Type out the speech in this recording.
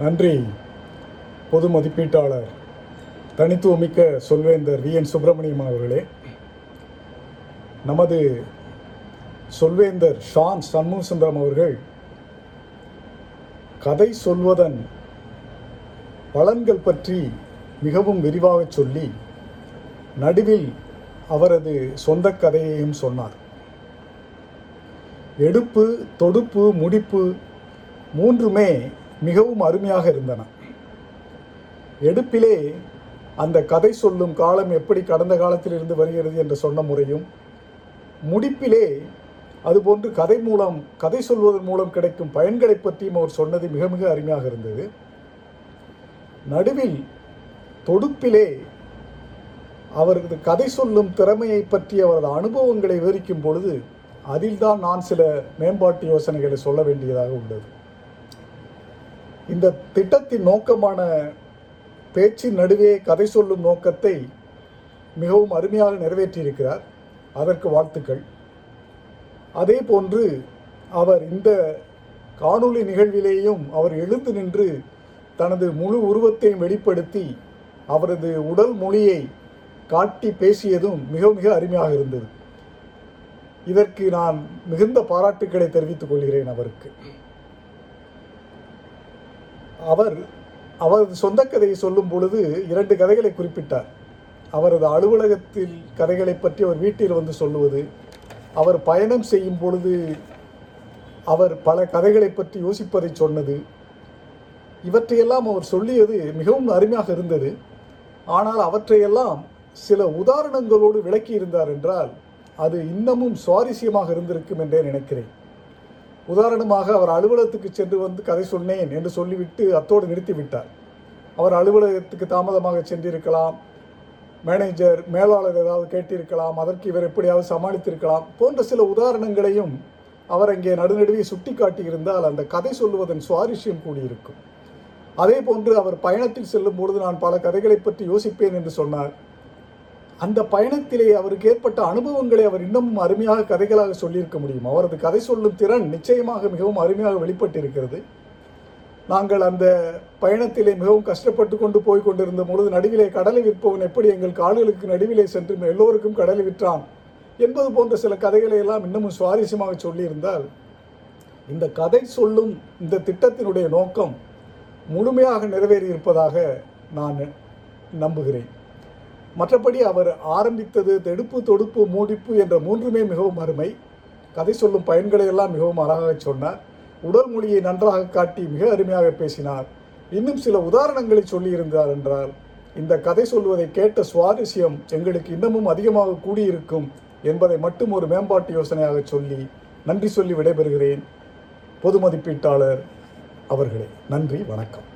நன்றி. பொது மதிப்பீட்டாளர் தனித்துவமிக்க சொல்வேந்தர் வி. என். சுப்பிரமணியம் அவர்களே. நமது சொல்வேந்தர் ஷான் சண்முக சுந்தரம் அவர்கள் கதை சொல்வதன் பலன்கள் பற்றி மிகவும் விரிவாக சொல்லி நடுவில் அவரது சொந்த கதையையும் சொன்னார். எடுப்பு தொடுப்பு முடிப்பு மூன்றுமே மிகவும் அருமையாக இருந்தன. எடுப்பிலே அந்த கதை சொல்லும் காலம் எப்படி கடந்த காலத்தில் இருந்து வருகிறது என்று சொன்ன முறையும் முடிப்பிலே அதுபோன்று கதை மூலம் கதை சொல்வதன் மூலம் கிடைக்கும் பயன்களை பற்றியும் அவர் சொன்னது மிக மிக அருமையாக இருந்தது. நடுவில் தொடுப்பிலே அவரது கதை சொல்லும் திறமையை பற்றி அவரது அனுபவங்களை விவரிக்கும் பொழுது அதில்தான் நான் சில மேம்பாட்டு யோசனைகளை சொல்ல வேண்டியதாக உள்ளது. இந்த திட்டத்தின் நோக்கமான பேச்சின் நடுவே கதை சொல்லும் நோக்கத்தை மிகவும் அருமையாக நிறைவேற்றியிருக்கிறார். அதற்கு வாழ்த்துக்கள். அதே போன்று அவர் இந்த காணொளி நிகழ்விலேயும் அவர் எழுந்து நின்று தனது முழு உருவத்தையும் வெளிப்படுத்தி அவரது உடல் மொழியை காட்டி பேசியதும் மிக மிக அருமையாக இருந்தது. இதற்கு நான் மிகுந்த பாராட்டுக்களை தெரிவித்துக் கொள்கிறேன் அவருக்கு. அவர் அவரது சொந்த கதையை சொல்லும் பொழுது இரண்டு கதைகளை குறிப்பிட்டார். அவரது அலுவலகத்தில் கதைகளை பற்றி அவர் வீட்டில் வந்து சொல்லுவது அவர் பயணம் செய்யும் பொழுது அவர் பல கதைகளை பற்றி யோசிப்பதை சொன்னது. இவற்றையெல்லாம் அவர் சொல்லியது மிகவும் அருமையாக இருந்தது. ஆனால் அவற்றையெல்லாம் சில உதாரணங்களோடு விளக்கியிருந்தார் என்றால் அது இன்னமும் சுவாரஸ்யமாக இருந்திருக்கும் என்றே நினைக்கிறேன். உதாரணமாக அவர் அலுவலகத்துக்கு சென்று வந்து கதை சொன்னேன் என்று சொல்லிவிட்டு அத்தோடு நிறுத்திவிட்டார். அவர் அலுவலகத்துக்கு தாமதமாக சென்றிருக்கலாம். மேனேஜர் மேலாளர் ஏதாவது கேட்டிருக்கலாம். அதற்கு இவர் எப்படியாவது சமாளித்திருக்கலாம் போன்ற சில உதாரணங்களையும் அவர் அங்கே நடுநடுவே சுட்டி காட்டியிருந்தால் அந்த கதை சொல்லுவதன் சுவாரஸ்யம் கூடியிருக்கும். அதே போன்று அவர் பயணத்தில் செல்லும் பொழுது நான் பல கதைகளை பற்றி யோசிப்பேன் என்று சொன்னார். அந்த பயணத்திலே அவருக்கு ஏற்பட்ட அனுபவங்களை அவர் இன்னமும் அருமையாக கதைகளாக சொல்லியிருக்க முடியும். அவரது கதை சொல்லும் திறன் நிச்சயமாக மிகவும் அருமையாக வெளிப்பட்டிருக்கிறது. நாங்கள் அந்த பயணத்திலே மிகவும் கஷ்டப்பட்டு கொண்டு போய் கொண்டிருந்த பொழுது நடுவிலே கடலை விற்பவன் எப்படி எங்கள் கால்களுக்கு நடுவிலே சென்று எல்லோருக்கும் கடலை விற்றான் என்பது போன்ற சில கதைகளை எல்லாம் இன்னமும் சுவாரஸ்யமாக சொல்லியிருந்தால் இந்த கதை சொல்லும் இந்த திட்டத்தினுடைய நோக்கம் முழுமையாக நிறைவேறியிருப்பதாக நான் நம்புகிறேன். மற்றபடி அவர் ஆரம்பித்தது தெடுப்பு தொடுப்பு மூடிப்பு என்ற மூன்றுமே மிகவும் அருமை. கதை சொல்லும் பயன்களை எல்லாம் மிகவும் அழகாக சொன்னார். உடல் மொழியை நன்றாக காட்டி மிக அருமையாக பேசினார். இன்னும் சில உதாரணங்களை சொல்லியிருந்தார் என்றால் இந்த கதை சொல்வதை கேட்ட சுவாரஸ்யம் எங்களுக்கு இன்னமும் அதிகமாக கூடியிருக்கும் என்பதை மட்டும் ஒரு மேம்பாட்டு யோசனையாக சொல்லி நன்றி சொல்லி விடைபெறுகிறேன். பொது மதிப்பீட்டாளர் அவர்களே நன்றி வணக்கம்.